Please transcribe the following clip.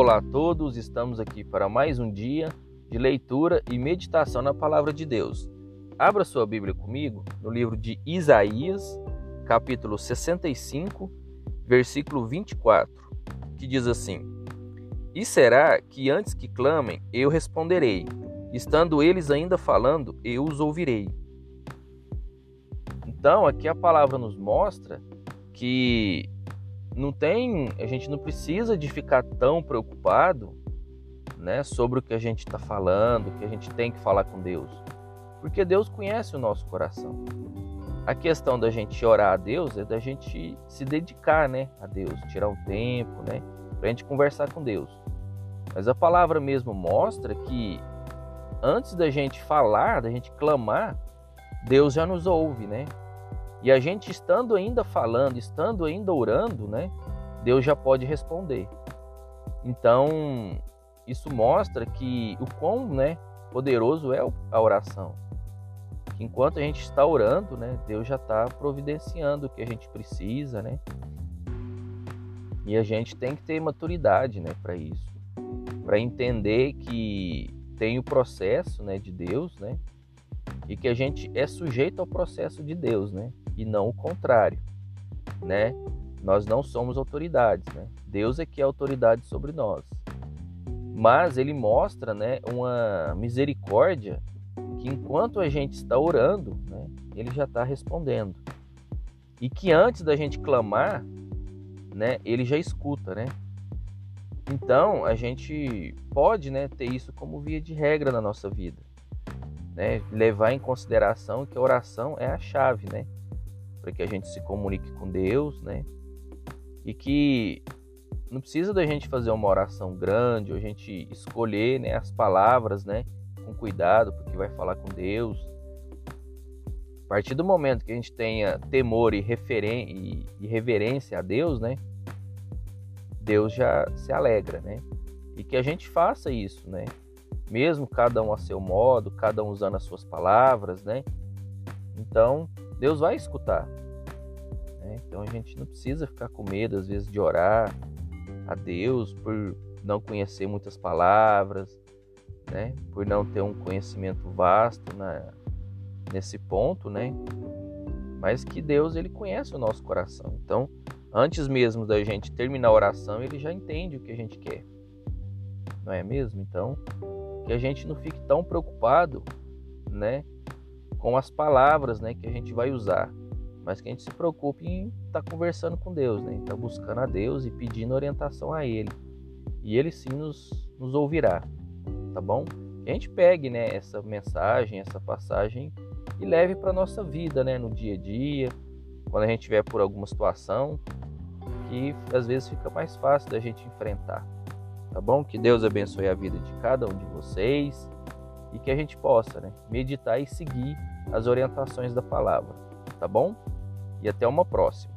Olá a todos, estamos aqui para mais um dia de leitura e meditação na palavra de Deus. Abra sua Bíblia comigo no livro de Isaías, capítulo 65, versículo 24, que diz assim: E será que antes que clamem, eu responderei, estando eles ainda falando, eu os ouvirei. Então, aqui a palavra nos mostra que não tem, a gente não precisa de ficar tão preocupado, né, sobre o que a gente está falando, o que a gente tem que falar com Deus, porque Deus conhece o nosso coração. A questão da gente orar a Deus é da gente se dedicar, né, a Deus, tirar um tempo, né, para a gente conversar com Deus. Mas a palavra mesmo mostra que antes da gente falar, da gente clamar, Deus já nos ouve, né? E a gente estando ainda falando, estando ainda orando, né? Deus já pode responder. Então, isso mostra que o quão, né, poderoso é a oração. Enquanto a gente está orando, né, Deus já está providenciando o que a gente precisa, né? E a gente tem que ter maturidade, né, para isso, para entender que tem o processo, né, de Deus, né? E que a gente é sujeito ao processo de Deus, né? e não o contrário, né? Nós não somos autoridades, né? Deus é que é autoridade sobre nós. Mas ele mostra, né, uma misericórdia que enquanto a gente está orando, né, ele já está respondendo. E que antes da gente clamar, né, ele já escuta, né? Então, a gente pode, né, ter isso como via de regra na nossa vida, né? Levar em consideração que a oração é a chave, né? para que a gente se comunique com Deus, né? E que não precisa da gente fazer uma oração grande, ou a gente escolher né, as palavras, né? Com cuidado, porque vai falar com Deus. A partir do momento que a gente tenha temor e, referen e reverência a Deus, né? Deus já se alegra, né? E que a gente faça isso, né? Mesmo cada um a seu modo, cada um usando as suas palavras, né? Então, Deus vai escutar. Né? Então a gente não precisa ficar com medo, às vezes, de orar a Deus por não conhecer muitas palavras, né? por não ter um conhecimento vasto na, nesse ponto, né? mas que Deus ele conhece o nosso coração. Então, antes mesmo da gente terminar a oração, ele já entende o que a gente quer. Não é mesmo? Então, que a gente não fique tão preocupado, né, com as palavras né, que a gente vai usar, mas que a gente se preocupe em estar tá conversando com Deus, né, estar tá buscando a Deus e pedindo orientação a Ele. E Ele sim nos, nos ouvirá, tá bom? Que a gente pegue né, essa mensagem, essa passagem e leve para nossa vida, né, no dia a dia, quando a gente tiver por alguma situação, que às vezes fica mais fácil da gente enfrentar. Tá bom? Que Deus abençoe a vida de cada um de vocês e que a gente possa né, meditar e seguir as orientações da palavra, tá bom? E até uma próxima.